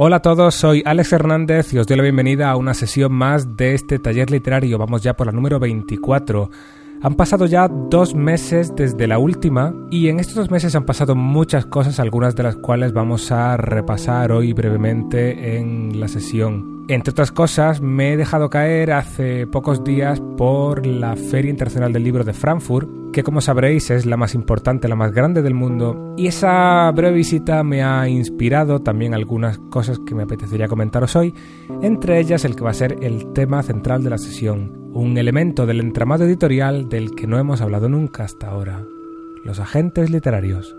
Hola a todos, soy Alex Hernández y os doy la bienvenida a una sesión más de este taller literario. Vamos ya por la número 24. Han pasado ya dos meses desde la última y en estos dos meses han pasado muchas cosas, algunas de las cuales vamos a repasar hoy brevemente en la sesión. Entre otras cosas, me he dejado caer hace pocos días por la Feria Internacional del Libro de Frankfurt, que como sabréis es la más importante, la más grande del mundo, y esa breve visita me ha inspirado también algunas cosas que me apetecería comentaros hoy, entre ellas el que va a ser el tema central de la sesión, un elemento del entramado editorial del que no hemos hablado nunca hasta ahora, los agentes literarios.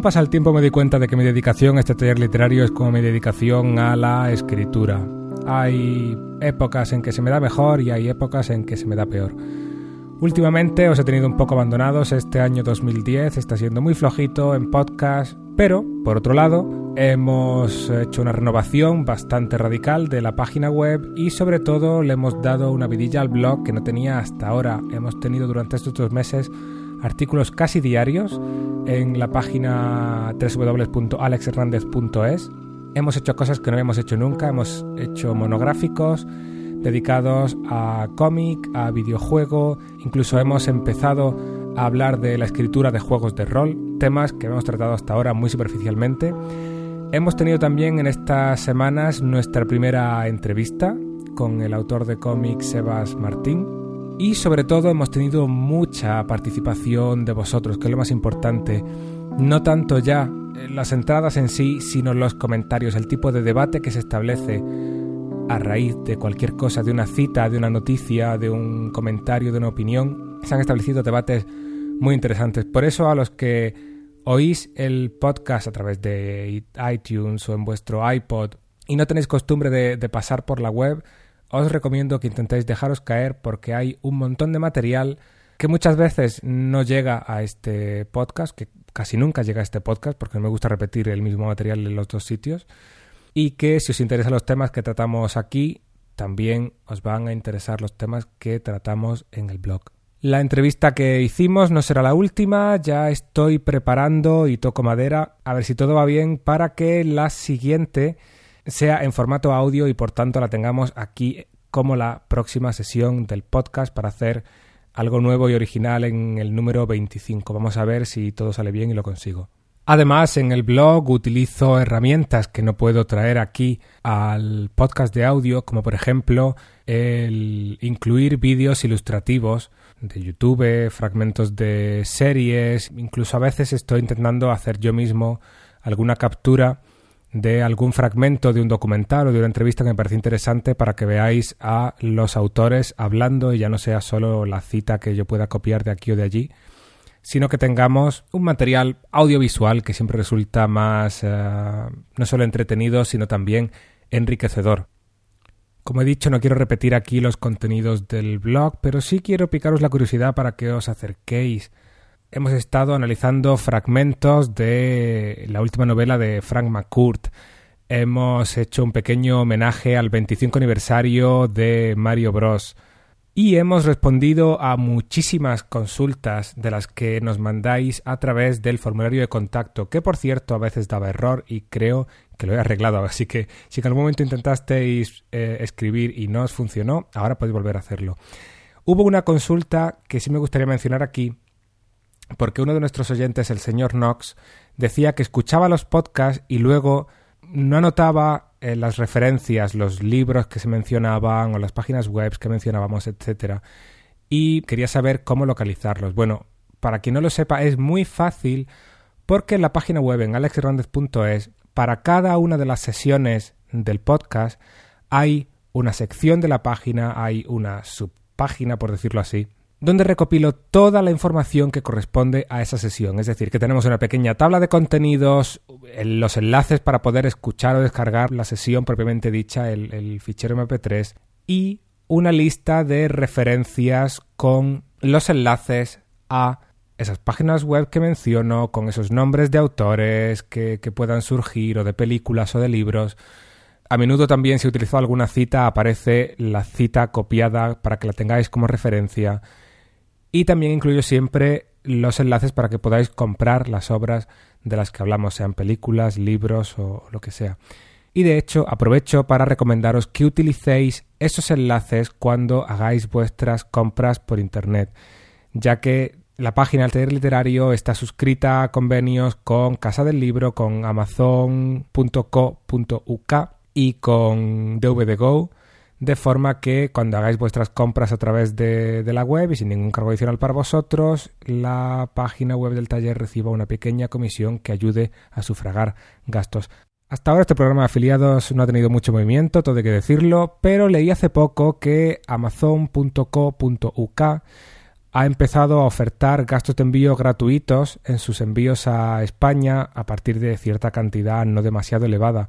Según pasa el tiempo me di cuenta de que mi dedicación a este taller literario es como mi dedicación a la escritura. Hay épocas en que se me da mejor y hay épocas en que se me da peor. Últimamente os he tenido un poco abandonados, este año 2010 está siendo muy flojito en podcast, pero por otro lado hemos hecho una renovación bastante radical de la página web y sobre todo le hemos dado una vidilla al blog que no tenía hasta ahora. Hemos tenido durante estos dos meses artículos casi diarios en la página www.alexhernandez.es. Hemos hecho cosas que no habíamos hecho nunca, hemos hecho monográficos dedicados a cómic, a videojuego, incluso hemos empezado a hablar de la escritura de juegos de rol, temas que hemos tratado hasta ahora muy superficialmente. Hemos tenido también en estas semanas nuestra primera entrevista con el autor de cómics Sebas Martín, y sobre todo hemos tenido mucha participación de vosotros, que es lo más importante. No tanto ya las entradas en sí, sino los comentarios, el tipo de debate que se establece a raíz de cualquier cosa, de una cita, de una noticia, de un comentario, de una opinión. Se han establecido debates muy interesantes. Por eso a los que oís el podcast a través de iTunes o en vuestro iPod y no tenéis costumbre de, de pasar por la web, os recomiendo que intentéis dejaros caer porque hay un montón de material que muchas veces no llega a este podcast, que casi nunca llega a este podcast porque me gusta repetir el mismo material en los dos sitios, y que si os interesan los temas que tratamos aquí, también os van a interesar los temas que tratamos en el blog. La entrevista que hicimos no será la última, ya estoy preparando y toco madera a ver si todo va bien para que la siguiente sea en formato audio y por tanto la tengamos aquí como la próxima sesión del podcast para hacer algo nuevo y original en el número 25. Vamos a ver si todo sale bien y lo consigo. Además, en el blog utilizo herramientas que no puedo traer aquí al podcast de audio, como por ejemplo el incluir vídeos ilustrativos de YouTube, fragmentos de series, incluso a veces estoy intentando hacer yo mismo alguna captura de algún fragmento de un documental o de una entrevista que me parece interesante para que veáis a los autores hablando y ya no sea solo la cita que yo pueda copiar de aquí o de allí, sino que tengamos un material audiovisual que siempre resulta más eh, no solo entretenido, sino también enriquecedor. Como he dicho, no quiero repetir aquí los contenidos del blog, pero sí quiero picaros la curiosidad para que os acerquéis hemos estado analizando fragmentos de la última novela de Frank McCourt. Hemos hecho un pequeño homenaje al 25 aniversario de Mario Bros. Y hemos respondido a muchísimas consultas de las que nos mandáis a través del formulario de contacto, que por cierto a veces daba error y creo que lo he arreglado. Así que si en algún momento intentasteis eh, escribir y no os funcionó, ahora podéis volver a hacerlo. Hubo una consulta que sí me gustaría mencionar aquí, porque uno de nuestros oyentes, el señor Knox, decía que escuchaba los podcasts y luego no anotaba eh, las referencias, los libros que se mencionaban o las páginas web que mencionábamos, etcétera, y quería saber cómo localizarlos. Bueno, para quien no lo sepa, es muy fácil porque en la página web en alexhernandez.es, para cada una de las sesiones del podcast, hay una sección de la página, hay una subpágina, por decirlo así, donde recopilo toda la información que corresponde a esa sesión. Es decir, que tenemos una pequeña tabla de contenidos, los enlaces para poder escuchar o descargar la sesión propiamente dicha, el, fichero MP3, y una lista de referencias con los enlaces a esas páginas web que menciono, con esos nombres de autores que, puedan surgir, o de películas o de libros. A menudo también, si utilizo alguna cita, aparece la cita copiada para que la tengáis como referencia. Y también incluyo siempre los enlaces para que podáis comprar las obras de las que hablamos, sean películas, libros o lo que sea. Y de hecho, aprovecho para recomendaros que utilicéis esos enlaces cuando hagáis vuestras compras por Internet, ya que la página del taller literario está suscrita a convenios con Casa del Libro, con amazon.co.uk y con DVDGO, de forma que cuando hagáis vuestras compras a través de, de, la web y sin ningún cargo adicional para vosotros, la página web del taller reciba una pequeña comisión que ayude a sufragar gastos. Hasta ahora este programa de afiliados no ha tenido mucho movimiento, todo hay que decirlo, pero leí hace poco que amazon.co.uk ha empezado a ofertar gastos de envío gratuitos en sus envíos a España a partir de cierta cantidad no demasiado elevada,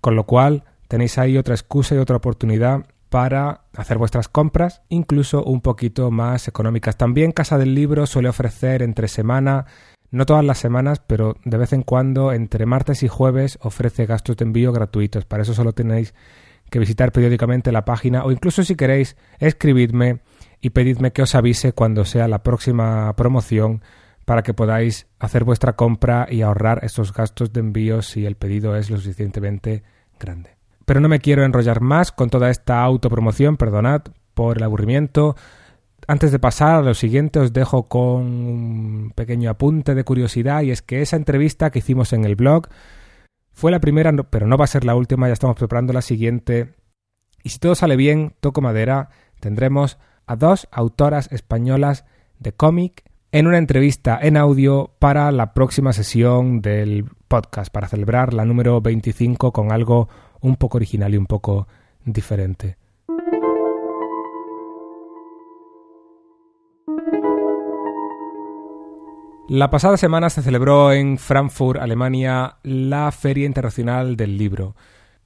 con lo cual tenéis ahí otra excusa y otra oportunidad para hacer vuestras compras, incluso un poquito más económicas. También Casa del Libro suele ofrecer entre semana, no todas las semanas, pero de vez en cuando, entre martes y jueves, ofrece gastos de envío gratuitos. Para eso solo tenéis que visitar periódicamente la página o incluso si queréis escribidme y pedidme que os avise cuando sea la próxima promoción para que podáis hacer vuestra compra y ahorrar esos gastos de envío si el pedido es lo suficientemente grande. Pero no me quiero enrollar más con toda esta autopromoción, perdonad por el aburrimiento. Antes de pasar a lo siguiente os dejo con un pequeño apunte de curiosidad y es que esa entrevista que hicimos en el blog fue la primera, pero no va a ser la última, ya estamos preparando la siguiente. Y si todo sale bien, toco madera, tendremos a dos autoras españolas de cómic en una entrevista en audio para la próxima sesión del podcast, para celebrar la número 25 con algo un poco original y un poco diferente. La pasada semana se celebró en Frankfurt, Alemania, la Feria Internacional del Libro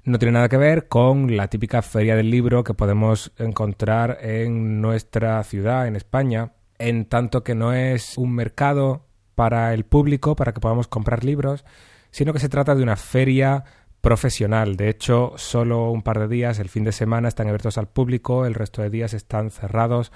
no tiene nada que ver con la típica feria del libro que podemos encontrar en nuestra ciudad, en España, en tanto que no es un mercado para el público, para que podamos comprar libros, sino que se trata de una feria profesional. De hecho, solo un par de días, el fin de semana, están abiertos al público, el resto de días están cerrados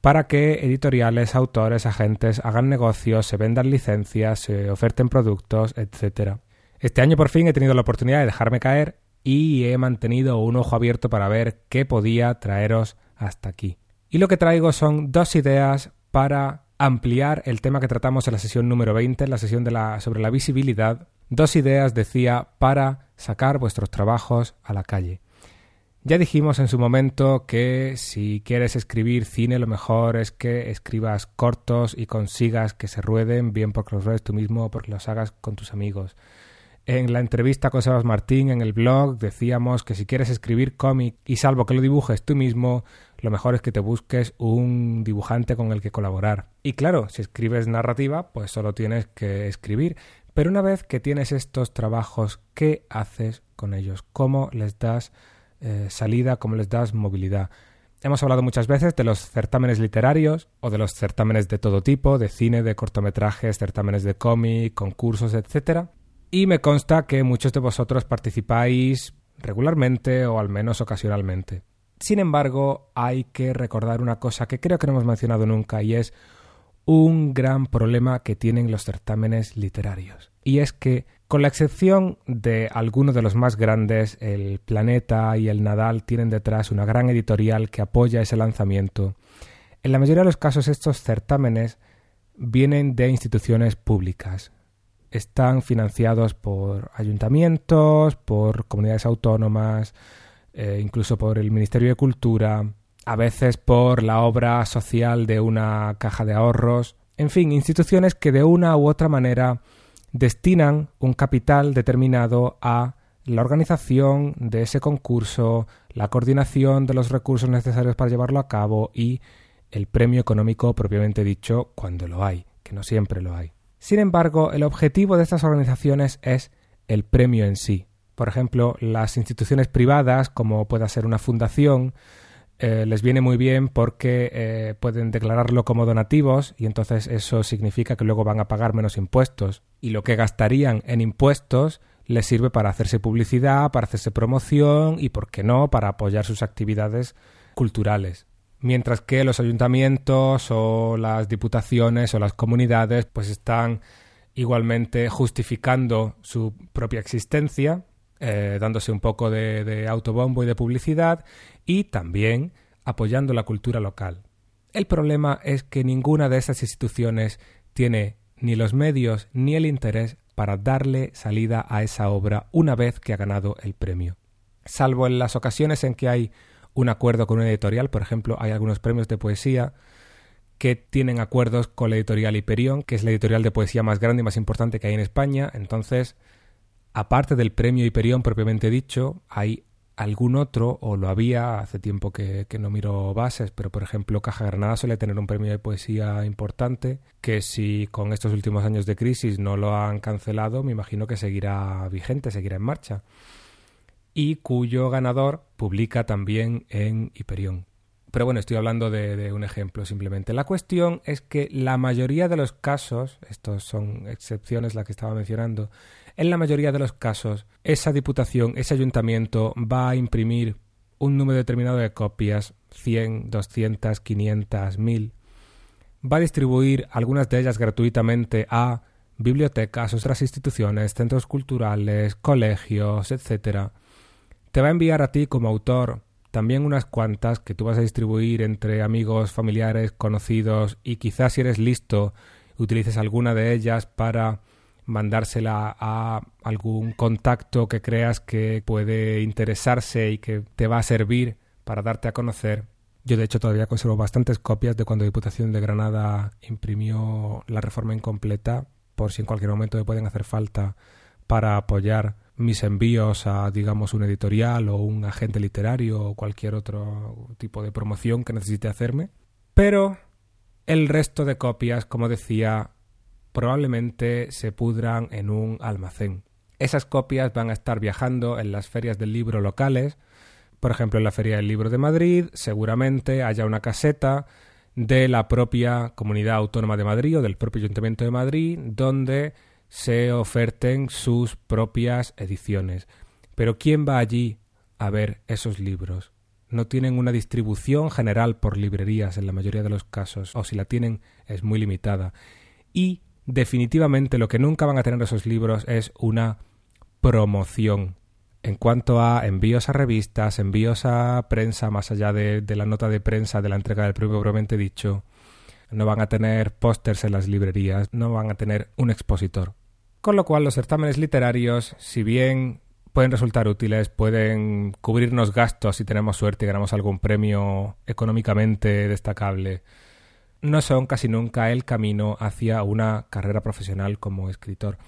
para que editoriales, autores, agentes hagan negocios, se vendan licencias, se oferten productos, etc. Este año por fin he tenido la oportunidad de dejarme caer y he mantenido un ojo abierto para ver qué podía traeros hasta aquí. Y lo que traigo son dos ideas para ampliar el tema que tratamos en la sesión número 20, la sesión de la, sobre la visibilidad. Dos ideas, decía, para sacar vuestros trabajos a la calle. Ya dijimos en su momento que si quieres escribir cine lo mejor es que escribas cortos y consigas que se rueden, bien porque los ruedes tú mismo o porque los hagas con tus amigos. En la entrevista con Sebas Martín en el blog decíamos que si quieres escribir cómic y salvo que lo dibujes tú mismo, lo mejor es que te busques un dibujante con el que colaborar. Y claro, si escribes narrativa, pues solo tienes que escribir. Pero una vez que tienes estos trabajos, ¿qué haces con ellos? ¿Cómo les das eh, salida? ¿Cómo les das movilidad? Hemos hablado muchas veces de los certámenes literarios o de los certámenes de todo tipo, de cine, de cortometrajes, certámenes de cómic, concursos, etcétera y me consta que muchos de vosotros participáis regularmente o al menos ocasionalmente. Sin embargo, hay que recordar una cosa que creo que no hemos mencionado nunca y es un gran problema que tienen los certámenes literarios. Y es que, con la excepción de algunos de los más grandes, el Planeta y el Nadal tienen detrás una gran editorial que apoya ese lanzamiento. En la mayoría de los casos estos certámenes vienen de instituciones públicas, están financiados por ayuntamientos, por comunidades autónomas, eh, incluso por el Ministerio de Cultura, a veces por la obra social de una caja de ahorros, en fin, instituciones que de una u otra manera destinan un capital determinado a la organización de ese concurso, la coordinación de los recursos necesarios para llevarlo a cabo y el premio económico propiamente dicho cuando lo hay, que no siempre lo hay. Sin embargo, el objetivo de estas organizaciones es el premio en sí. Por ejemplo, las instituciones privadas, como pueda ser una fundación, eh, les viene muy bien porque eh, pueden declararlo como donativos y entonces eso significa que luego van a pagar menos impuestos. Y lo que gastarían en impuestos les sirve para hacerse publicidad, para hacerse promoción y, por qué no, para apoyar sus actividades culturales. Mientras que los ayuntamientos o las diputaciones o las comunidades pues están igualmente justificando su propia existencia, eh, dándose un poco de, de autobombo y de publicidad y también apoyando la cultura local. El problema es que ninguna de esas instituciones tiene ni los medios ni el interés para darle salida a esa obra una vez que ha ganado el premio. Salvo en las ocasiones en que hay un acuerdo con una editorial, por ejemplo, hay algunos premios de poesía que tienen acuerdos con la editorial Hiperión, que es la editorial de poesía más grande y más importante que hay en España. Entonces, aparte del premio Hiperión propiamente dicho, hay algún otro, o lo había hace tiempo que, no miro bases, pero por ejemplo Caja Granada suele tener un premio de poesía importante, que si con estos últimos años de crisis no lo han cancelado, me imagino que seguirá vigente, seguirá en marcha, y cuyo ganador publica también en Hiperión. Pero bueno, estoy hablando de, un ejemplo simplemente. La cuestión es que la mayoría de los casos, estos son excepciones las que estaba mencionando, en la mayoría de los casos, esa diputación, ese ayuntamiento va a imprimir un número determinado de copias, 100, 200, 500, 1000. Va a distribuir algunas de ellas gratuitamente a bibliotecas, otras instituciones, centros culturales, colegios, etc. Te va a enviar a ti como autor también unas cuantas que tú vas a distribuir entre amigos, familiares, conocidos y quizás si eres listo utilices alguna de ellas para mandársela a algún contacto que creas que puede interesarse y que te va a servir para darte a conocer. Yo de hecho todavía conservo bastantes copias de cuando Diputación de Granada imprimió la reforma incompleta por si en cualquier momento me pueden hacer falta para apoyar mis envíos a digamos un editorial o un agente literario o cualquier otro tipo de promoción que necesite hacerme. Pero el resto de copias, como decía, probablemente se pudran en un almacén. Esas copias van a estar viajando en las ferias del libro locales, por ejemplo en la Feria del Libro de Madrid, seguramente haya una caseta de la propia Comunidad Autónoma de Madrid o del propio Ayuntamiento de Madrid donde se oferten sus propias ediciones. Pero ¿quién va allí a ver esos libros? No tienen una distribución general por librerías en la mayoría de los casos, o si la tienen es muy limitada. Y definitivamente lo que nunca van a tener esos libros es una promoción. En cuanto a envíos a revistas, envíos a prensa, más allá de, la nota de prensa de la entrega del premio propiamente dicho, no van a tener pósters en las librerías, no van a tener un expositor. Con lo cual los certámenes literarios, si bien pueden resultar útiles, pueden cubrirnos gastos si tenemos suerte y ganamos algún premio económicamente destacable, no son casi nunca el camino hacia una carrera profesional como escritor.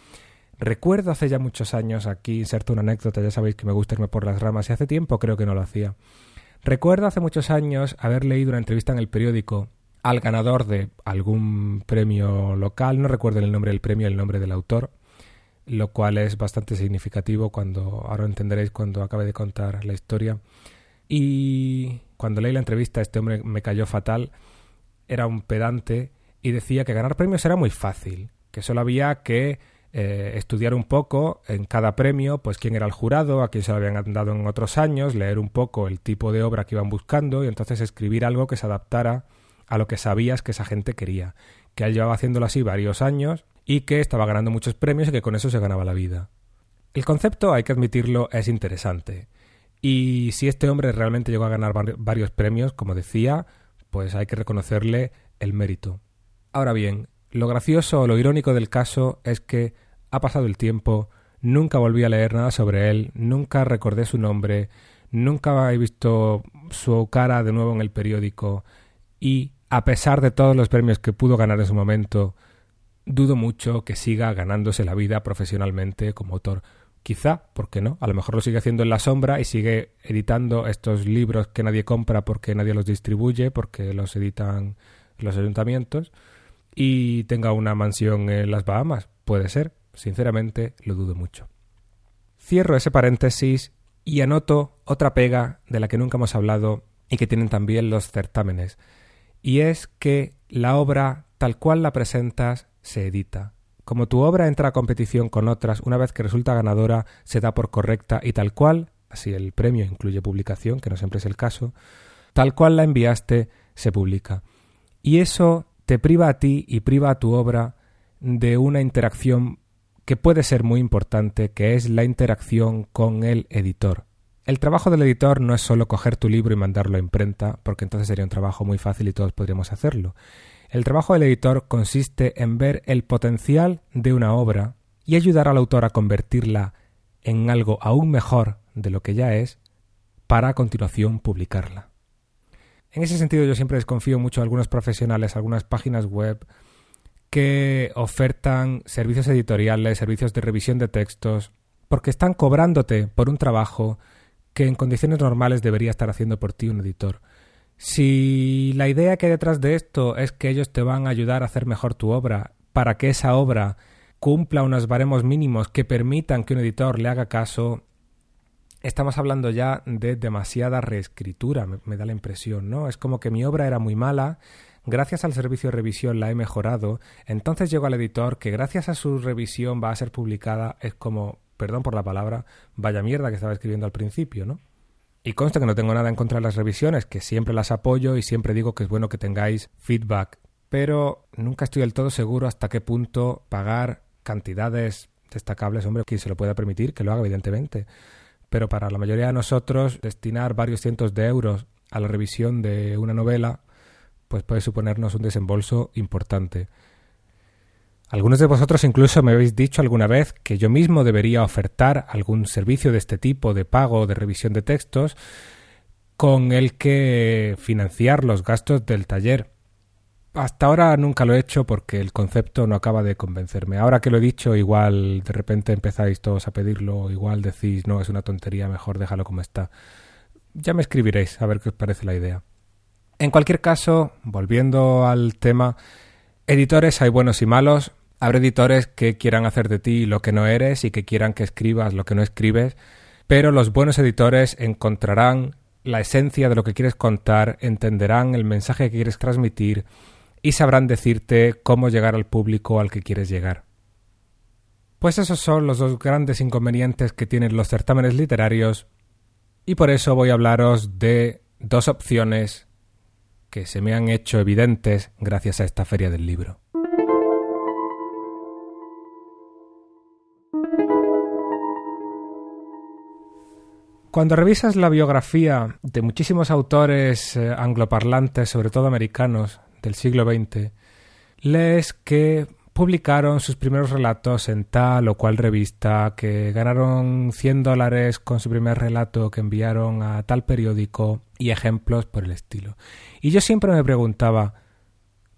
Recuerdo hace ya muchos años, aquí inserto una anécdota, ya sabéis que me gusta irme por las ramas y hace tiempo creo que no lo hacía. Recuerdo hace muchos años haber leído una entrevista en el periódico al ganador de algún premio local, no recuerdo el nombre del premio, el nombre del autor, lo cual es bastante significativo cuando ahora entenderéis cuando acabe de contar la historia. Y cuando leí la entrevista este hombre me cayó fatal era un pedante y decía que ganar premios era muy fácil, que solo había que eh, estudiar un poco en cada premio, pues quién era el jurado, a quién se lo habían dado en otros años, leer un poco el tipo de obra que iban buscando y entonces escribir algo que se adaptara a lo que sabías que esa gente quería, que él llevaba haciéndolo así varios años y que estaba ganando muchos premios y que con eso se ganaba la vida. El concepto, hay que admitirlo, es interesante. Y si este hombre realmente llegó a ganar varios premios, como decía, pues hay que reconocerle el mérito. Ahora bien, lo gracioso o lo irónico del caso es que ha pasado el tiempo, nunca volví a leer nada sobre él, nunca recordé su nombre, nunca he visto su cara de nuevo en el periódico y, a pesar de todos los premios que pudo ganar en su momento, dudo mucho que siga ganándose la vida profesionalmente como autor. Quizá, ¿por qué no? A lo mejor lo sigue haciendo en la sombra y sigue editando estos libros que nadie compra porque nadie los distribuye, porque los editan los ayuntamientos, y tenga una mansión en las Bahamas. Puede ser, sinceramente lo dudo mucho. Cierro ese paréntesis y anoto otra pega de la que nunca hemos hablado y que tienen también los certámenes, y es que la obra tal cual la presentas se edita. Como tu obra entra a competición con otras, una vez que resulta ganadora, se da por correcta y tal cual, así el premio incluye publicación, que no siempre es el caso, tal cual la enviaste, se publica. Y eso te priva a ti y priva a tu obra de una interacción que puede ser muy importante, que es la interacción con el editor. El trabajo del editor no es solo coger tu libro y mandarlo a imprenta, porque entonces sería un trabajo muy fácil y todos podríamos hacerlo. El trabajo del editor consiste en ver el potencial de una obra y ayudar al autor a convertirla en algo aún mejor de lo que ya es, para a continuación publicarla. En ese sentido yo siempre desconfío mucho de algunos profesionales, algunas páginas web, que ofertan servicios editoriales, servicios de revisión de textos, porque están cobrándote por un trabajo que en condiciones normales debería estar haciendo por ti un editor. Si la idea que hay detrás de esto es que ellos te van a ayudar a hacer mejor tu obra, para que esa obra cumpla unos baremos mínimos que permitan que un editor le haga caso, estamos hablando ya de demasiada reescritura, me, me da la impresión, ¿no? Es como que mi obra era muy mala, gracias al servicio de revisión la he mejorado, entonces llego al editor que gracias a su revisión va a ser publicada, es como, perdón por la palabra, vaya mierda que estaba escribiendo al principio, ¿no? Y consta que no tengo nada en contra de las revisiones, que siempre las apoyo y siempre digo que es bueno que tengáis feedback, pero nunca estoy del todo seguro hasta qué punto pagar cantidades destacables, hombre, quien se lo pueda permitir, que lo haga evidentemente, pero para la mayoría de nosotros destinar varios cientos de euros a la revisión de una novela pues puede suponernos un desembolso importante. Algunos de vosotros incluso me habéis dicho alguna vez que yo mismo debería ofertar algún servicio de este tipo de pago de revisión de textos con el que financiar los gastos del taller. Hasta ahora nunca lo he hecho porque el concepto no acaba de convencerme. Ahora que lo he dicho, igual de repente empezáis todos a pedirlo, igual decís, no, es una tontería, mejor déjalo como está. Ya me escribiréis a ver qué os parece la idea. En cualquier caso, volviendo al tema, editores hay buenos y malos. Habrá editores que quieran hacer de ti lo que no eres y que quieran que escribas lo que no escribes, pero los buenos editores encontrarán la esencia de lo que quieres contar, entenderán el mensaje que quieres transmitir y sabrán decirte cómo llegar al público al que quieres llegar. Pues esos son los dos grandes inconvenientes que tienen los certámenes literarios y por eso voy a hablaros de dos opciones que se me han hecho evidentes gracias a esta feria del libro. Cuando revisas la biografía de muchísimos autores eh, angloparlantes, sobre todo americanos, del siglo XX, lees que publicaron sus primeros relatos en tal o cual revista, que ganaron 100 dólares con su primer relato que enviaron a tal periódico y ejemplos por el estilo. Y yo siempre me preguntaba,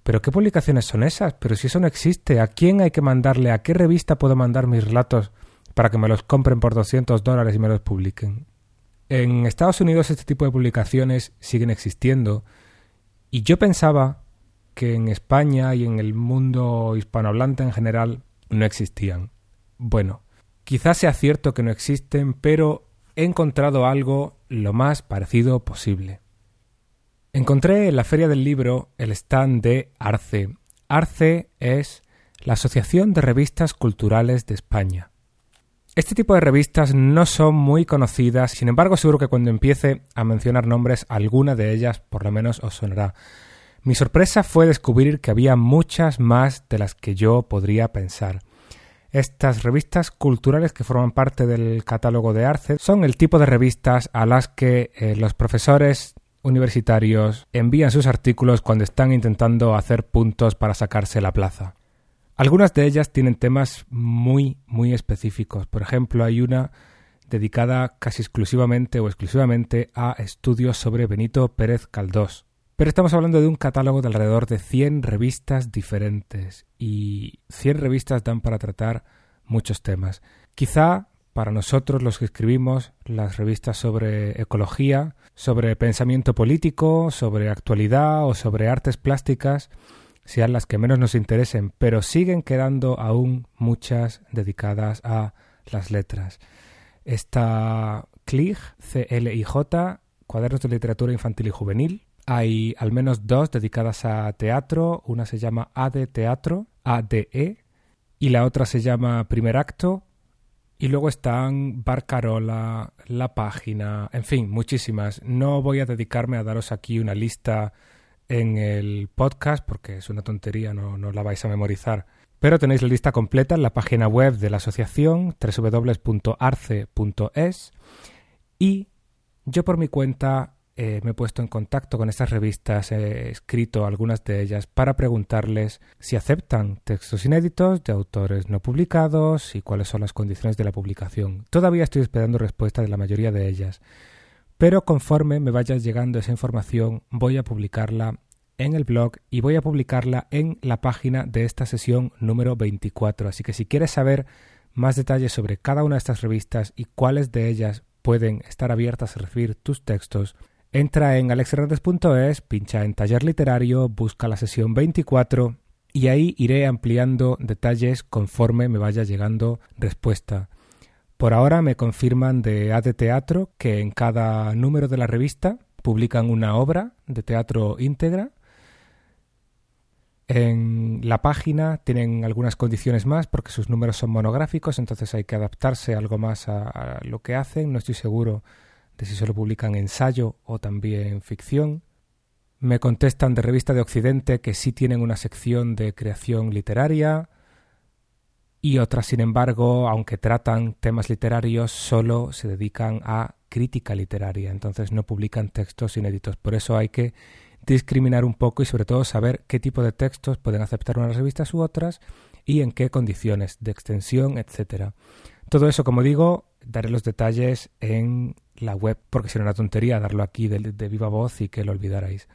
¿pero qué publicaciones son esas? Pero si eso no existe, ¿a quién hay que mandarle? ¿A qué revista puedo mandar mis relatos para que me los compren por 200 dólares y me los publiquen? En Estados Unidos este tipo de publicaciones siguen existiendo y yo pensaba que en España y en el mundo hispanohablante en general no existían. Bueno, quizás sea cierto que no existen, pero he encontrado algo lo más parecido posible. Encontré en la Feria del Libro el stand de Arce. Arce es la Asociación de Revistas Culturales de España. Este tipo de revistas no son muy conocidas, sin embargo seguro que cuando empiece a mencionar nombres alguna de ellas por lo menos os sonará. Mi sorpresa fue descubrir que había muchas más de las que yo podría pensar. Estas revistas culturales que forman parte del catálogo de Arce son el tipo de revistas a las que eh, los profesores universitarios envían sus artículos cuando están intentando hacer puntos para sacarse la plaza. Algunas de ellas tienen temas muy, muy específicos. Por ejemplo, hay una dedicada casi exclusivamente o exclusivamente a estudios sobre Benito Pérez Caldós, pero estamos hablando de un catálogo de alrededor de 100 revistas diferentes y 100 revistas dan para tratar muchos temas. Quizá para nosotros los que escribimos las revistas sobre ecología, sobre pensamiento político, sobre actualidad o sobre artes plásticas, sean las que menos nos interesen, pero siguen quedando aún muchas dedicadas a las letras. Esta CLIJ, C-L-I-J, Cuadernos de Literatura Infantil y Juvenil. Hay al menos dos dedicadas a teatro. Una se llama ADE Teatro, ADE, y la otra se llama Primer Acto. Y luego están Barcarola, La Página, en fin, muchísimas. No voy a dedicarme a daros aquí una lista en el podcast porque es una tontería, no, no la vais a memorizar. Pero tenéis la lista completa en la página web de la asociación www.arce.es y yo por mi cuenta eh, me he puesto en contacto con estas revistas, he escrito algunas de ellas para preguntarles si aceptan textos inéditos de autores no publicados y cuáles son las condiciones de la publicación. Todavía estoy esperando respuesta de la mayoría de ellas, pero conforme me vaya llegando esa información voy a publicarla en el blog y voy a publicarla en la página de esta sesión número 24. Así que si quieres saber más detalles sobre cada una de estas revistas y cuáles de ellas pueden estar abiertas a recibir tus textos, entra en alexhernandez.es, pincha en taller literario, busca la sesión 24 y ahí iré ampliando detalles conforme me vaya llegando respuesta. Por ahora me confirman de AD Teatro que en cada número de la revista publican una obra de teatro íntegra en la página tienen algunas condiciones más porque sus números son monográficos, entonces hay que adaptarse algo más a, lo que hacen. No estoy seguro de si solo publican ensayo o también ficción. Me contestan de Revista de Occidente que sí tienen una sección de creación literaria y otras, sin embargo, aunque tratan temas literarios, solo se dedican a crítica literaria, entonces no publican textos inéditos. Por eso hay que discriminar un poco y sobre todo saber qué tipo de textos pueden aceptar unas revistas u otras y en qué condiciones de extensión, etcétera. Todo eso, como digo, daré los detalles en la web porque sería una tontería darlo aquí de, de viva voz y que lo olvidarais.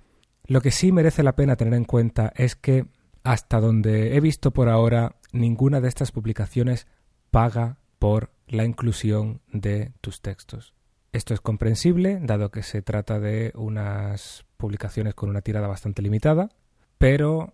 Lo que sí merece la pena tener en cuenta es que hasta donde he visto por ahora, ninguna de estas publicaciones paga por la inclusión de tus textos. Esto es comprensible, dado que se trata de unas publicaciones con una tirada bastante limitada, pero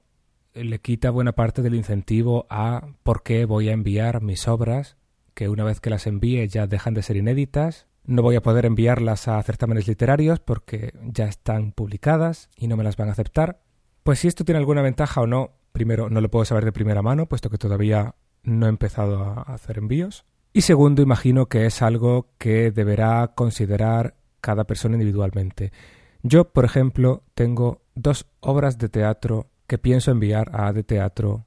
le quita buena parte del incentivo a por qué voy a enviar mis obras, que una vez que las envíe ya dejan de ser inéditas, no voy a poder enviarlas a certámenes literarios porque ya están publicadas y no me las van a aceptar. Pues si esto tiene alguna ventaja o no, primero no lo puedo saber de primera mano, puesto que todavía no he empezado a hacer envíos. Y segundo, imagino que es algo que deberá considerar cada persona individualmente. Yo, por ejemplo, tengo dos obras de teatro que pienso enviar a de teatro.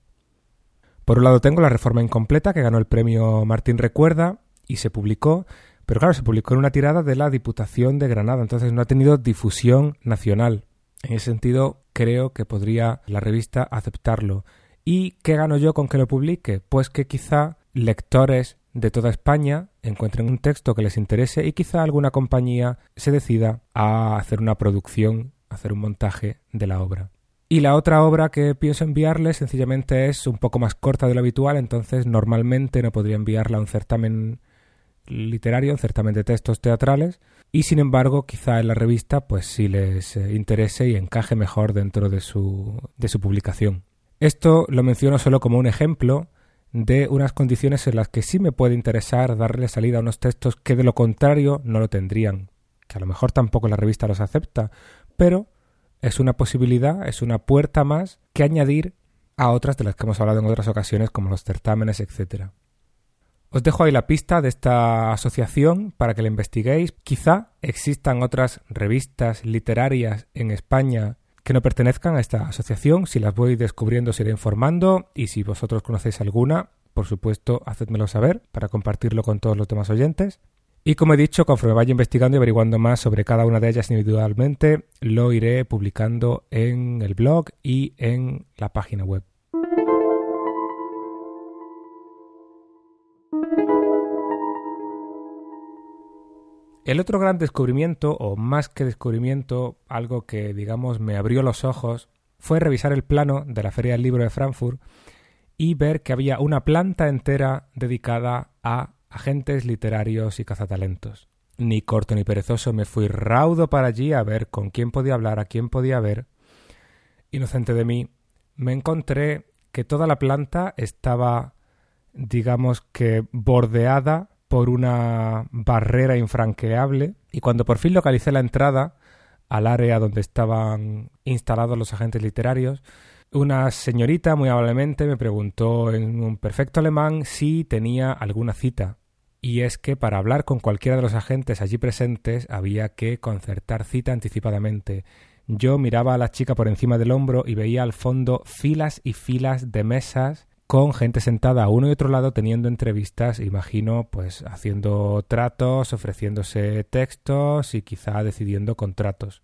Por un lado tengo La Reforma Incompleta, que ganó el premio Martín Recuerda y se publicó, pero claro, se publicó en una tirada de la Diputación de Granada, entonces no ha tenido difusión nacional. En ese sentido, creo que podría la revista aceptarlo. ¿Y qué gano yo con que lo publique? Pues que quizá lectores de toda España encuentren un texto que les interese y quizá alguna compañía se decida a hacer una producción, hacer un montaje de la obra. Y la otra obra que pienso enviarles sencillamente es un poco más corta de lo habitual, entonces normalmente no podría enviarla a un certamen literario, un certamen de textos teatrales, y sin embargo quizá en la revista pues sí les eh, interese y encaje mejor dentro de su, de su publicación. Esto lo menciono solo como un ejemplo de unas condiciones en las que sí me puede interesar darle salida a unos textos que de lo contrario no lo tendrían, que a lo mejor tampoco la revista los acepta, pero es una posibilidad, es una puerta más que añadir a otras de las que hemos hablado en otras ocasiones como los certámenes, etc. Os dejo ahí la pista de esta asociación para que la investiguéis. Quizá existan otras revistas literarias en España que no pertenezcan a esta asociación. Si las voy descubriendo, os iré informando. Y si vosotros conocéis alguna, por supuesto, hacedmelo saber para compartirlo con todos los demás oyentes. Y como he dicho, conforme vaya investigando y averiguando más sobre cada una de ellas individualmente, lo iré publicando en el blog y en la página web. El otro gran descubrimiento, o más que descubrimiento, algo que digamos me abrió los ojos, fue revisar el plano de la Feria del Libro de Frankfurt y ver que había una planta entera dedicada a agentes literarios y cazatalentos. Ni corto ni perezoso me fui raudo para allí a ver con quién podía hablar, a quién podía ver. Inocente de mí, me encontré que toda la planta estaba, digamos que, bordeada por una barrera infranqueable y cuando por fin localicé la entrada al área donde estaban instalados los agentes literarios, una señorita muy amablemente me preguntó en un perfecto alemán si tenía alguna cita. Y es que para hablar con cualquiera de los agentes allí presentes había que concertar cita anticipadamente. Yo miraba a la chica por encima del hombro y veía al fondo filas y filas de mesas con gente sentada a uno y otro lado teniendo entrevistas, imagino, pues haciendo tratos, ofreciéndose textos y quizá decidiendo contratos.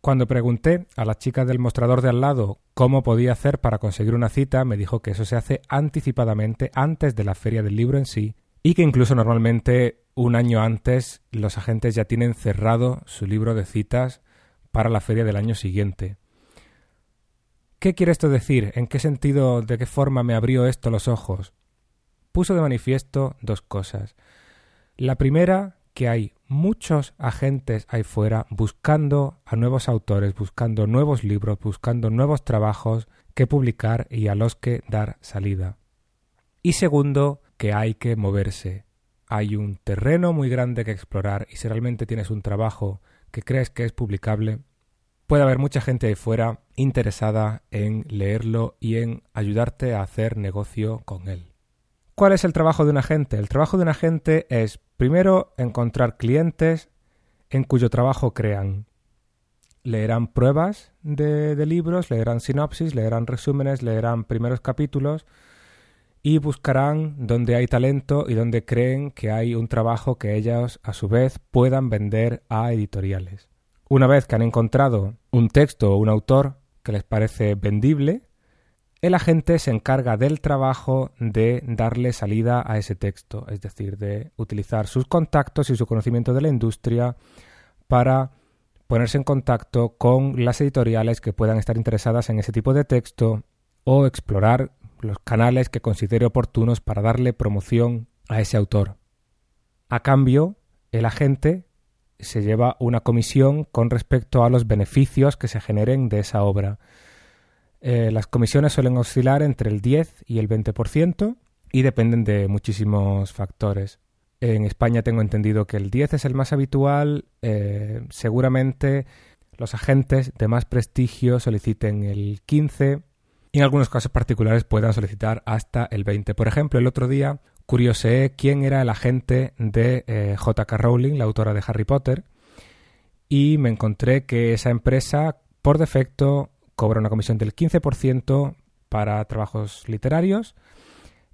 Cuando pregunté a la chica del mostrador de al lado cómo podía hacer para conseguir una cita, me dijo que eso se hace anticipadamente antes de la feria del libro en sí y que incluso normalmente un año antes los agentes ya tienen cerrado su libro de citas para la feria del año siguiente. ¿Qué quiere esto decir? ¿En qué sentido, de qué forma me abrió esto los ojos? Puso de manifiesto dos cosas. La primera, que hay muchos agentes ahí fuera buscando a nuevos autores, buscando nuevos libros, buscando nuevos trabajos que publicar y a los que dar salida. Y segundo, que hay que moverse. Hay un terreno muy grande que explorar y si realmente tienes un trabajo que crees que es publicable, puede haber mucha gente ahí fuera interesada en leerlo y en ayudarte a hacer negocio con él. ¿Cuál es el trabajo de un agente? El trabajo de un agente es, primero, encontrar clientes en cuyo trabajo crean. Leerán pruebas de, de libros, leerán sinopsis, leerán resúmenes, leerán primeros capítulos y buscarán donde hay talento y donde creen que hay un trabajo que ellos a su vez puedan vender a editoriales. Una vez que han encontrado un texto o un autor que les parece vendible, el agente se encarga del trabajo de darle salida a ese texto, es decir, de utilizar sus contactos y su conocimiento de la industria para ponerse en contacto con las editoriales que puedan estar interesadas en ese tipo de texto o explorar los canales que considere oportunos para darle promoción a ese autor. A cambio, el agente se lleva una comisión con respecto a los beneficios que se generen de esa obra. Eh, las comisiones suelen oscilar entre el 10 y el 20% y dependen de muchísimos factores. En España tengo entendido que el 10 es el más habitual. Eh, seguramente los agentes de más prestigio soliciten el 15 y en algunos casos particulares puedan solicitar hasta el 20. Por ejemplo, el otro día curioseé quién era el agente de eh, J.K. Rowling, la autora de Harry Potter, y me encontré que esa empresa, por defecto, cobra una comisión del 15% para trabajos literarios,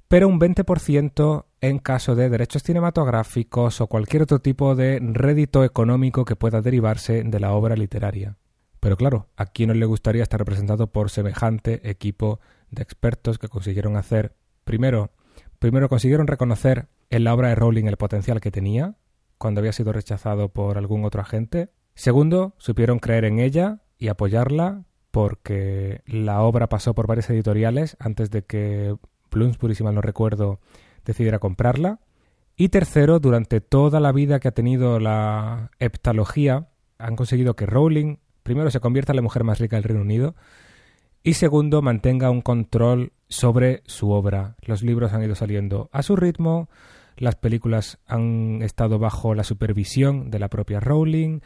pero un 20% en caso de derechos cinematográficos o cualquier otro tipo de rédito económico que pueda derivarse de la obra literaria. Pero claro, ¿a quién no le gustaría estar representado por semejante equipo de expertos que consiguieron hacer, primero, Primero consiguieron reconocer en la obra de Rowling el potencial que tenía, cuando había sido rechazado por algún otro agente. Segundo, supieron creer en ella y apoyarla porque la obra pasó por varias editoriales antes de que Bloomsbury, si mal no recuerdo, decidiera comprarla. Y tercero, durante toda la vida que ha tenido la heptalogía, han conseguido que Rowling primero se convierta en la mujer más rica del Reino Unido y segundo, mantenga un control sobre su obra. Los libros han ido saliendo a su ritmo, las películas han estado bajo la supervisión de la propia Rowling,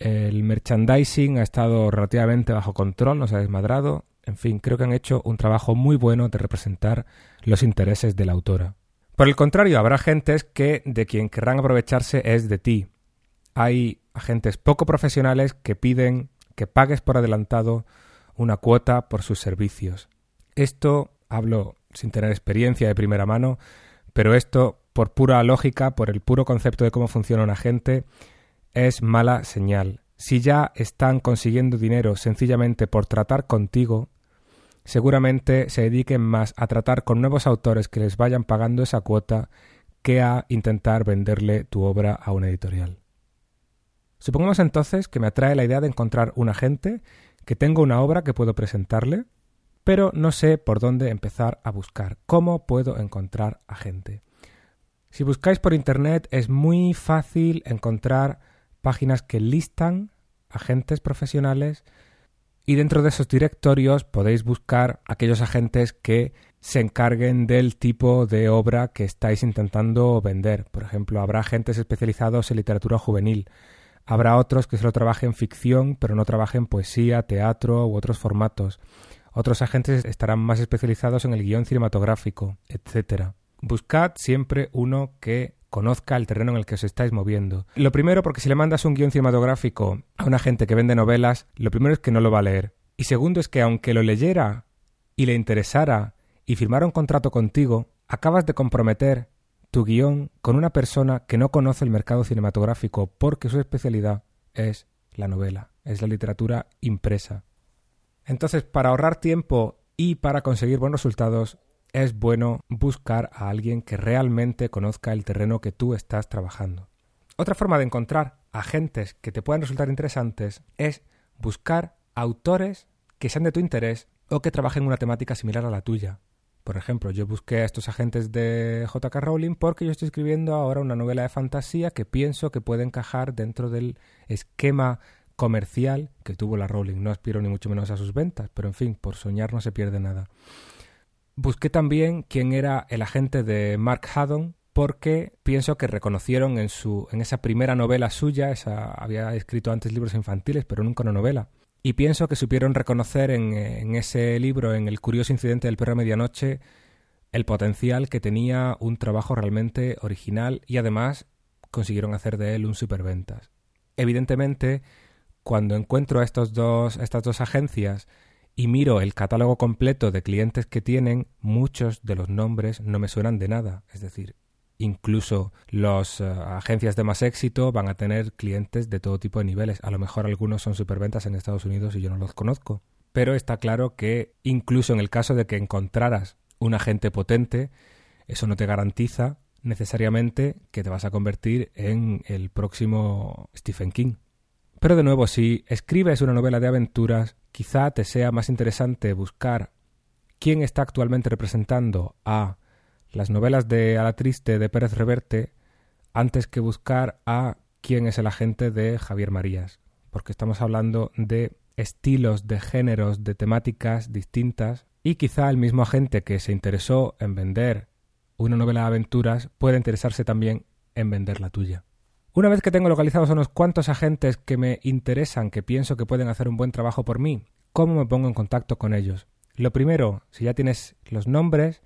el merchandising ha estado relativamente bajo control, no se ha desmadrado. En fin, creo que han hecho un trabajo muy bueno de representar los intereses de la autora. Por el contrario, habrá agentes que de quien querrán aprovecharse es de ti. Hay agentes poco profesionales que piden que pagues por adelantado una cuota por sus servicios. Esto, hablo sin tener experiencia de primera mano, pero esto, por pura lógica, por el puro concepto de cómo funciona un agente, es mala señal. Si ya están consiguiendo dinero sencillamente por tratar contigo, seguramente se dediquen más a tratar con nuevos autores que les vayan pagando esa cuota que a intentar venderle tu obra a una editorial. Supongamos entonces que me atrae la idea de encontrar un agente que tengo una obra que puedo presentarle, pero no sé por dónde empezar a buscar, cómo puedo encontrar a gente. Si buscáis por internet es muy fácil encontrar páginas que listan agentes profesionales y dentro de esos directorios podéis buscar aquellos agentes que se encarguen del tipo de obra que estáis intentando vender. Por ejemplo, habrá agentes especializados en literatura juvenil. Habrá otros que solo trabajen ficción, pero no trabajen poesía, teatro u otros formatos. Otros agentes estarán más especializados en el guion cinematográfico, etc. Buscad siempre uno que conozca el terreno en el que os estáis moviendo. Lo primero, porque si le mandas un guion cinematográfico a una gente que vende novelas, lo primero es que no lo va a leer. Y segundo es que aunque lo leyera y le interesara y firmara un contrato contigo, acabas de comprometer tu guion con una persona que no conoce el mercado cinematográfico porque su especialidad es la novela, es la literatura impresa. Entonces, para ahorrar tiempo y para conseguir buenos resultados, es bueno buscar a alguien que realmente conozca el terreno que tú estás trabajando. Otra forma de encontrar agentes que te puedan resultar interesantes es buscar autores que sean de tu interés o que trabajen en una temática similar a la tuya. Por ejemplo, yo busqué a estos agentes de JK Rowling porque yo estoy escribiendo ahora una novela de fantasía que pienso que puede encajar dentro del esquema comercial que tuvo la Rowling. No aspiro ni mucho menos a sus ventas, pero en fin, por soñar no se pierde nada. Busqué también quién era el agente de Mark Haddon porque pienso que reconocieron en su en esa primera novela suya, esa había escrito antes libros infantiles, pero nunca una novela. Y pienso que supieron reconocer en, ese libro, en el curioso incidente del perro a medianoche, el potencial que tenía un trabajo realmente original y además consiguieron hacer de él un superventas. Evidentemente, cuando encuentro a dos, estas dos agencias y miro el catálogo completo de clientes que tienen, muchos de los nombres no me suenan de nada. Es decir, incluso las eh, agencias de más éxito van a tener clientes de todo tipo de niveles. A lo mejor algunos son superventas en Estados Unidos y yo no los conozco. Pero está claro que incluso en el caso de que encontraras un agente potente, eso no te garantiza necesariamente que te vas a convertir en el próximo Stephen King. Pero de nuevo, si escribes una novela de aventuras, quizá te sea más interesante buscar quién está actualmente representando a las novelas de A la Triste de Pérez Reverte antes que buscar a quién es el agente de Javier Marías, porque estamos hablando de estilos, de géneros, de temáticas distintas y quizá el mismo agente que se interesó en vender una novela de aventuras puede interesarse también en vender la tuya. Una vez que tengo localizados unos cuantos agentes que me interesan, que pienso que pueden hacer un buen trabajo por mí, ¿cómo me pongo en contacto con ellos? Lo primero, si ya tienes los nombres,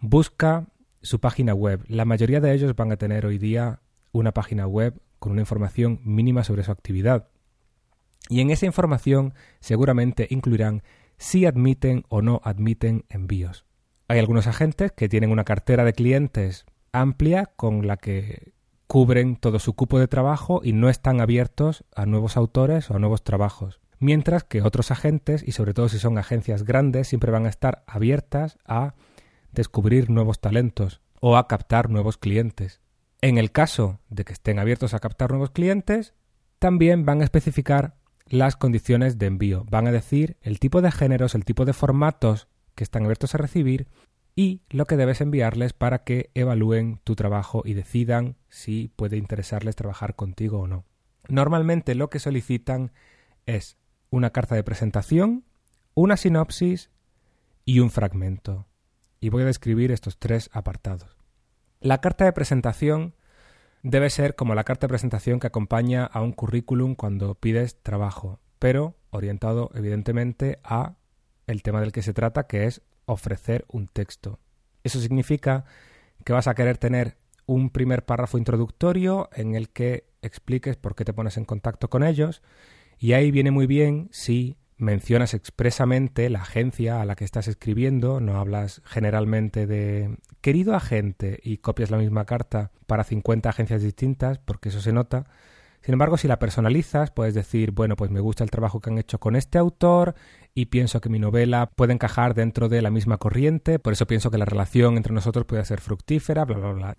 busca su página web. La mayoría de ellos van a tener hoy día una página web con una información mínima sobre su actividad. Y en esa información seguramente incluirán si admiten o no admiten envíos. Hay algunos agentes que tienen una cartera de clientes amplia con la que cubren todo su cupo de trabajo y no están abiertos a nuevos autores o a nuevos trabajos. Mientras que otros agentes, y sobre todo si son agencias grandes, siempre van a estar abiertas a descubrir nuevos talentos o a captar nuevos clientes. En el caso de que estén abiertos a captar nuevos clientes, también van a especificar las condiciones de envío. Van a decir el tipo de géneros, el tipo de formatos que están abiertos a recibir y lo que debes enviarles para que evalúen tu trabajo y decidan si puede interesarles trabajar contigo o no. Normalmente lo que solicitan es una carta de presentación, una sinopsis y un fragmento. Y voy a describir estos tres apartados. La carta de presentación debe ser como la carta de presentación que acompaña a un currículum cuando pides trabajo, pero orientado evidentemente a el tema del que se trata, que es ofrecer un texto. Eso significa que vas a querer tener un primer párrafo introductorio en el que expliques por qué te pones en contacto con ellos y ahí viene muy bien si mencionas expresamente la agencia a la que estás escribiendo, no hablas generalmente de querido agente y copias la misma carta para 50 agencias distintas, porque eso se nota, sin embargo, si la personalizas, puedes decir, bueno, pues me gusta el trabajo que han hecho con este autor y pienso que mi novela puede encajar dentro de la misma corriente, por eso pienso que la relación entre nosotros puede ser fructífera, bla, bla, bla.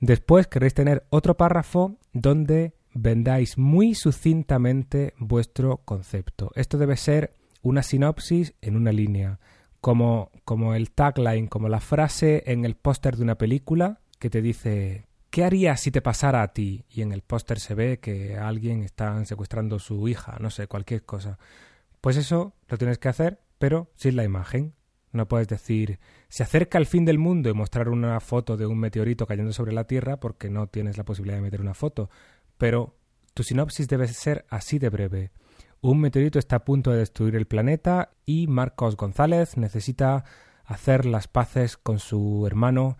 Después queréis tener otro párrafo donde vendáis muy sucintamente vuestro concepto. Esto debe ser una sinopsis en una línea, como, como el tagline, como la frase en el póster de una película que te dice ¿Qué harías si te pasara a ti? Y en el póster se ve que alguien está secuestrando a su hija, no sé, cualquier cosa. Pues eso lo tienes que hacer, pero sin la imagen. No puedes decir, se acerca el fin del mundo y mostrar una foto de un meteorito cayendo sobre la Tierra porque no tienes la posibilidad de meter una foto. Pero tu sinopsis debe ser así de breve. Un meteorito está a punto de destruir el planeta y Marcos González necesita hacer las paces con su hermano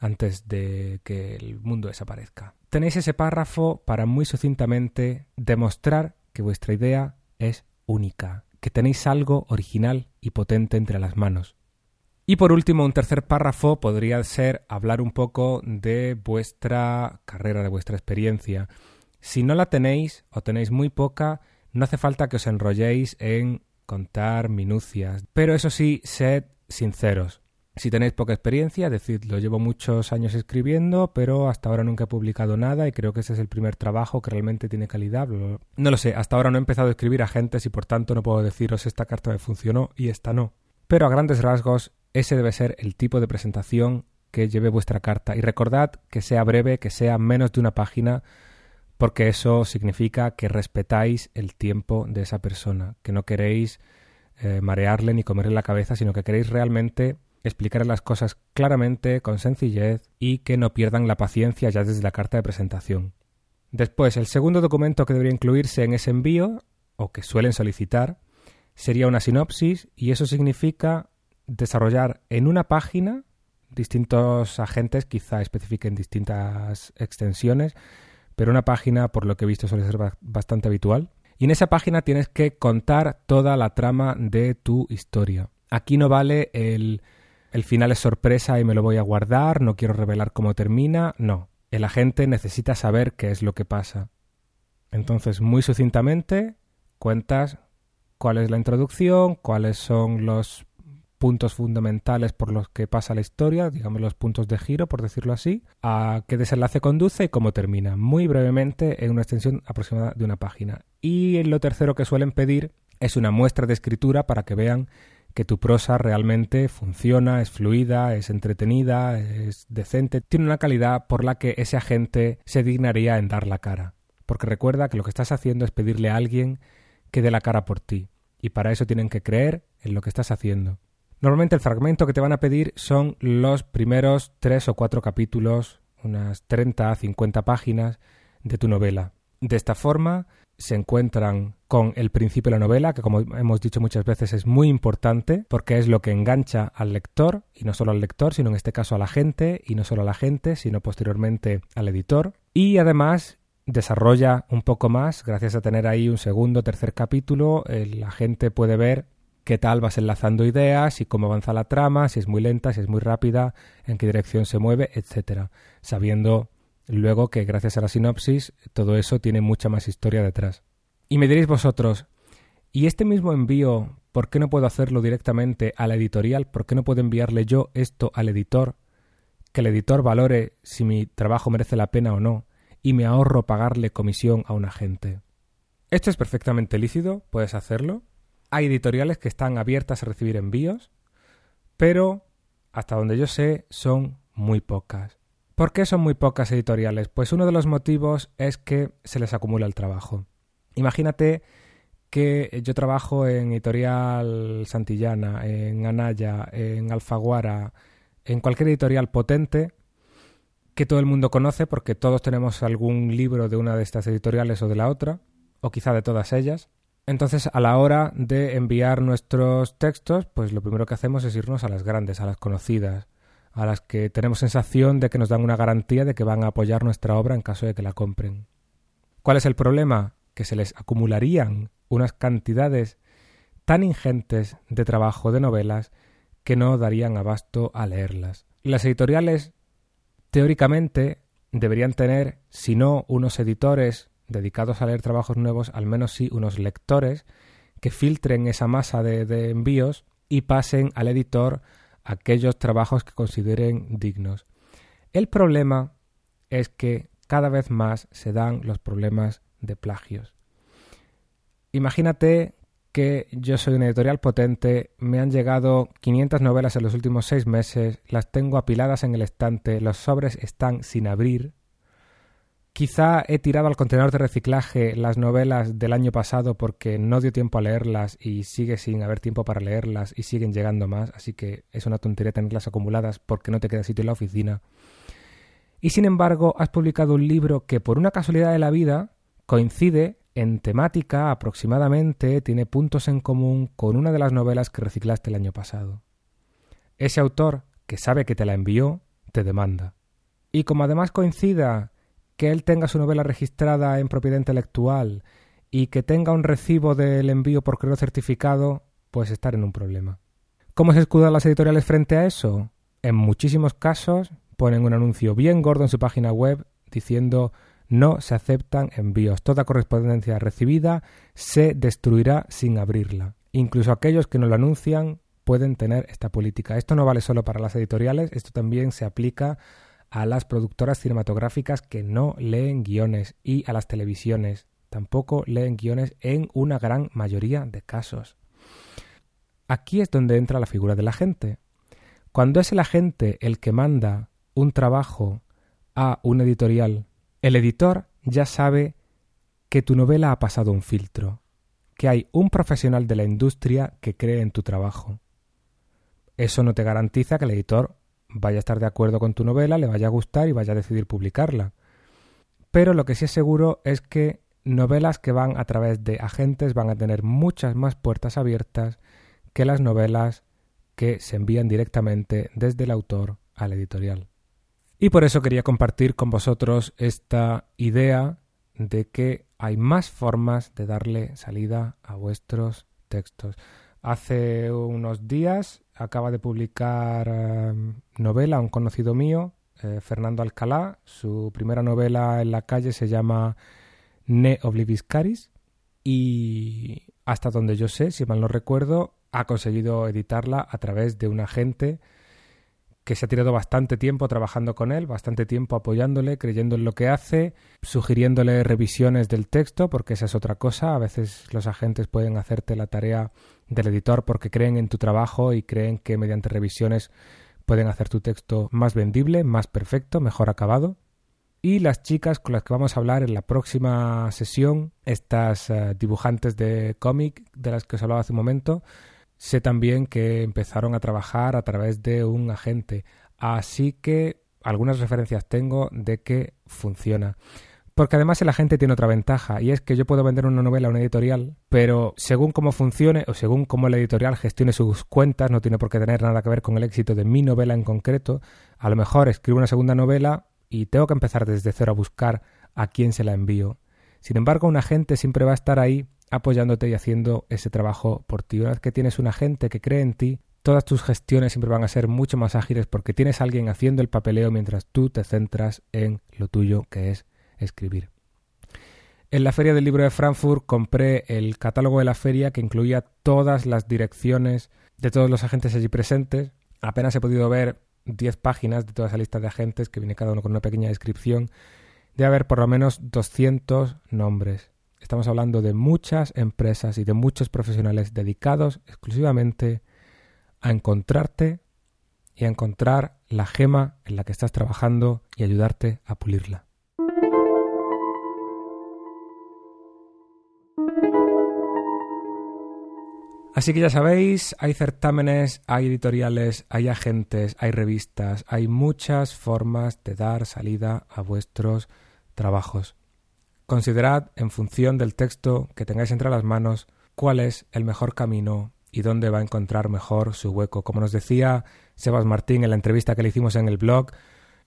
antes de que el mundo desaparezca. Tenéis ese párrafo para muy sucintamente demostrar que vuestra idea es única, que tenéis algo original y potente entre las manos. Y por último, un tercer párrafo podría ser hablar un poco de vuestra carrera, de vuestra experiencia. Si no la tenéis o tenéis muy poca, no hace falta que os enrolléis en contar minucias. Pero eso sí, sed sinceros. Si tenéis poca experiencia, decidlo. Llevo muchos años escribiendo, pero hasta ahora nunca he publicado nada y creo que ese es el primer trabajo que realmente tiene calidad. No lo sé, hasta ahora no he empezado a escribir agentes y por tanto no puedo deciros esta carta me funcionó y esta no. Pero a grandes rasgos, ese debe ser el tipo de presentación que lleve vuestra carta. Y recordad que sea breve, que sea menos de una página, porque eso significa que respetáis el tiempo de esa persona, que no queréis eh, marearle ni comerle la cabeza, sino que queréis realmente explicar las cosas claramente, con sencillez y que no pierdan la paciencia ya desde la carta de presentación. Después, el segundo documento que debería incluirse en ese envío, o que suelen solicitar, sería una sinopsis y eso significa desarrollar en una página distintos agentes, quizá especifiquen distintas extensiones, pero una página, por lo que he visto, suele ser bastante habitual. Y en esa página tienes que contar toda la trama de tu historia. Aquí no vale el el final es sorpresa y me lo voy a guardar, no quiero revelar cómo termina, no. El agente necesita saber qué es lo que pasa. Entonces, muy sucintamente, cuentas cuál es la introducción, cuáles son los puntos fundamentales por los que pasa la historia, digamos los puntos de giro, por decirlo así, a qué desenlace conduce y cómo termina, muy brevemente en una extensión aproximada de una página. Y lo tercero que suelen pedir es una muestra de escritura para que vean que tu prosa realmente funciona, es fluida, es entretenida, es decente, tiene una calidad por la que ese agente se dignaría en dar la cara. Porque recuerda que lo que estás haciendo es pedirle a alguien que dé la cara por ti, y para eso tienen que creer en lo que estás haciendo. Normalmente el fragmento que te van a pedir son los primeros tres o cuatro capítulos, unas 30 a 50 páginas de tu novela. De esta forma, se encuentran con el principio de la novela, que como hemos dicho muchas veces es muy importante porque es lo que engancha al lector, y no solo al lector, sino en este caso a la gente, y no solo a la gente, sino posteriormente al editor. Y además desarrolla un poco más, gracias a tener ahí un segundo, tercer capítulo, la gente puede ver qué tal vas enlazando ideas y cómo avanza la trama, si es muy lenta, si es muy rápida, en qué dirección se mueve, etcétera, sabiendo Luego que gracias a la sinopsis todo eso tiene mucha más historia detrás. Y me diréis vosotros, ¿y este mismo envío por qué no puedo hacerlo directamente a la editorial? ¿Por qué no puedo enviarle yo esto al editor? Que el editor valore si mi trabajo merece la pena o no, y me ahorro pagarle comisión a un agente. Esto es perfectamente lícito, puedes hacerlo. Hay editoriales que están abiertas a recibir envíos, pero hasta donde yo sé son muy pocas. ¿Por qué son muy pocas editoriales? Pues uno de los motivos es que se les acumula el trabajo. Imagínate que yo trabajo en Editorial Santillana, en Anaya, en Alfaguara, en cualquier editorial potente que todo el mundo conoce porque todos tenemos algún libro de una de estas editoriales o de la otra, o quizá de todas ellas. Entonces, a la hora de enviar nuestros textos, pues lo primero que hacemos es irnos a las grandes, a las conocidas, a las que tenemos sensación de que nos dan una garantía de que van a apoyar nuestra obra en caso de que la compren. ¿Cuál es el problema? Que se les acumularían unas cantidades tan ingentes de trabajo de novelas que no darían abasto a leerlas. Las editoriales, teóricamente, deberían tener, si no unos editores dedicados a leer trabajos nuevos, al menos sí unos lectores que filtren esa masa de, de envíos y pasen al editor aquellos trabajos que consideren dignos. El problema es que cada vez más se dan los problemas de plagios. Imagínate que yo soy una editorial potente, me han llegado 500 novelas en los últimos seis meses, las tengo apiladas en el estante, los sobres están sin abrir. Quizá he tirado al contenedor de reciclaje las novelas del año pasado porque no dio tiempo a leerlas y sigue sin haber tiempo para leerlas y siguen llegando más, así que es una tontería tenerlas acumuladas porque no te queda sitio en la oficina. Y sin embargo, has publicado un libro que por una casualidad de la vida coincide en temática aproximadamente tiene puntos en común con una de las novelas que reciclaste el año pasado. Ese autor, que sabe que te la envió, te demanda. Y como además coincida que él tenga su novela registrada en propiedad intelectual y que tenga un recibo del envío por correo certificado, puedes estar en un problema. ¿Cómo se escudan las editoriales frente a eso? En muchísimos casos ponen un anuncio bien gordo en su página web diciendo no se aceptan envíos. Toda correspondencia recibida se destruirá sin abrirla. Incluso aquellos que no lo anuncian pueden tener esta política. Esto no vale solo para las editoriales, esto también se aplica a las productoras cinematográficas que no leen guiones y a las televisiones. Tampoco leen guiones en una gran mayoría de casos. Aquí es donde entra la figura del agente. Cuando es el agente el que manda un trabajo a un editorial el editor ya sabe que tu novela ha pasado un filtro, que hay un profesional de la industria que cree en tu trabajo. Eso no te garantiza que el editor vaya a estar de acuerdo con tu novela, le vaya a gustar y vaya a decidir publicarla. Pero lo que sí es seguro es que novelas que van a través de agentes van a tener muchas más puertas abiertas que las novelas que se envían directamente desde el autor al editorial. Y por eso quería compartir con vosotros esta idea de que hay más formas de darle salida a vuestros textos. Hace unos días acaba de publicar em, novela un conocido mío, eh, Fernando Alcalá. Su primera novela en la calle se llama Ne Oblivis Caris y hasta donde yo sé, si mal no recuerdo, ha conseguido editarla a través de un agente que se ha tirado bastante tiempo trabajando con él, bastante tiempo apoyándole, creyendo en lo que hace, sugiriéndole revisiones del texto, porque esa es otra cosa. A veces los agentes pueden hacerte la tarea del editor porque creen en tu trabajo y creen que mediante revisiones pueden hacer tu texto más vendible, más perfecto, mejor acabado. Y las chicas con las que vamos a hablar en la próxima sesión, estas eh, dibujantes de cómic de las que os hablaba hace un momento, Sé también que empezaron a trabajar a través de un agente, así que algunas referencias tengo de que funciona. Porque además el agente tiene otra ventaja, y es que yo puedo vender una novela a una editorial, pero según cómo funcione o según cómo la editorial gestione sus cuentas, no tiene por qué tener nada que ver con el éxito de mi novela en concreto, a lo mejor escribo una segunda novela y tengo que empezar desde cero a buscar a quién se la envío. Sin embargo, un agente siempre va a estar ahí apoyándote y haciendo ese trabajo por ti. Una vez que tienes un agente que cree en ti, todas tus gestiones siempre van a ser mucho más ágiles porque tienes a alguien haciendo el papeleo mientras tú te centras en lo tuyo que es escribir. En la feria del libro de Frankfurt compré el catálogo de la feria que incluía todas las direcciones de todos los agentes allí presentes. Apenas he podido ver 10 páginas de toda esa lista de agentes que viene cada uno con una pequeña descripción. De haber por lo menos 200 nombres. Estamos hablando de muchas empresas y de muchos profesionales dedicados exclusivamente a encontrarte y a encontrar la gema en la que estás trabajando y ayudarte a pulirla. Así que ya sabéis, hay certámenes, hay editoriales, hay agentes, hay revistas, hay muchas formas de dar salida a vuestros trabajos. Considerad, en función del texto que tengáis entre las manos, cuál es el mejor camino y dónde va a encontrar mejor su hueco. Como nos decía Sebas Martín en la entrevista que le hicimos en el blog,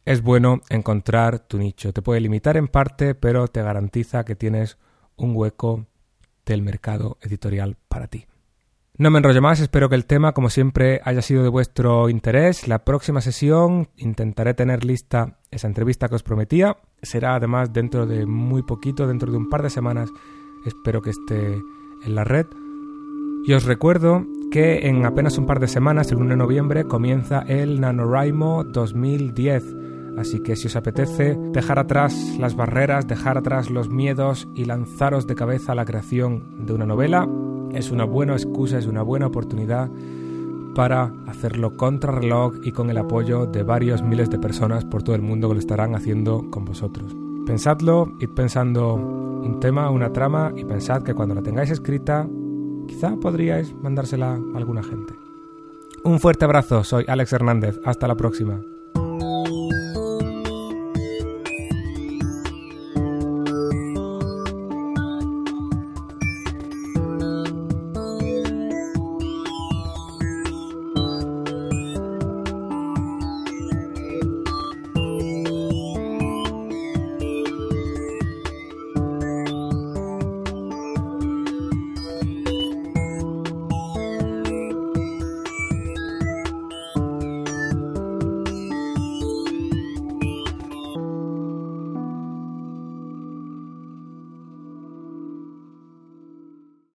es bueno encontrar tu nicho. Te puede limitar en parte, pero te garantiza que tienes un hueco del mercado editorial para ti. No me enrollo más, espero que el tema, como siempre, haya sido de vuestro interés. La próxima sesión intentaré tener lista esa entrevista que os prometía. Será además dentro de muy poquito, dentro de un par de semanas. Espero que esté en la red. Y os recuerdo que en apenas un par de semanas, el 1 de noviembre, comienza el NaNoWriMo 2010. Así que si os apetece dejar atrás las barreras, dejar atrás los miedos y lanzaros de cabeza a la creación de una novela, es una buena excusa, es una buena oportunidad para hacerlo contra reloj y con el apoyo de varios miles de personas por todo el mundo que lo estarán haciendo con vosotros. Pensadlo, id pensando un tema, una trama y pensad que cuando la tengáis escrita, quizá podríais mandársela a alguna gente. Un fuerte abrazo, soy Alex Hernández, hasta la próxima.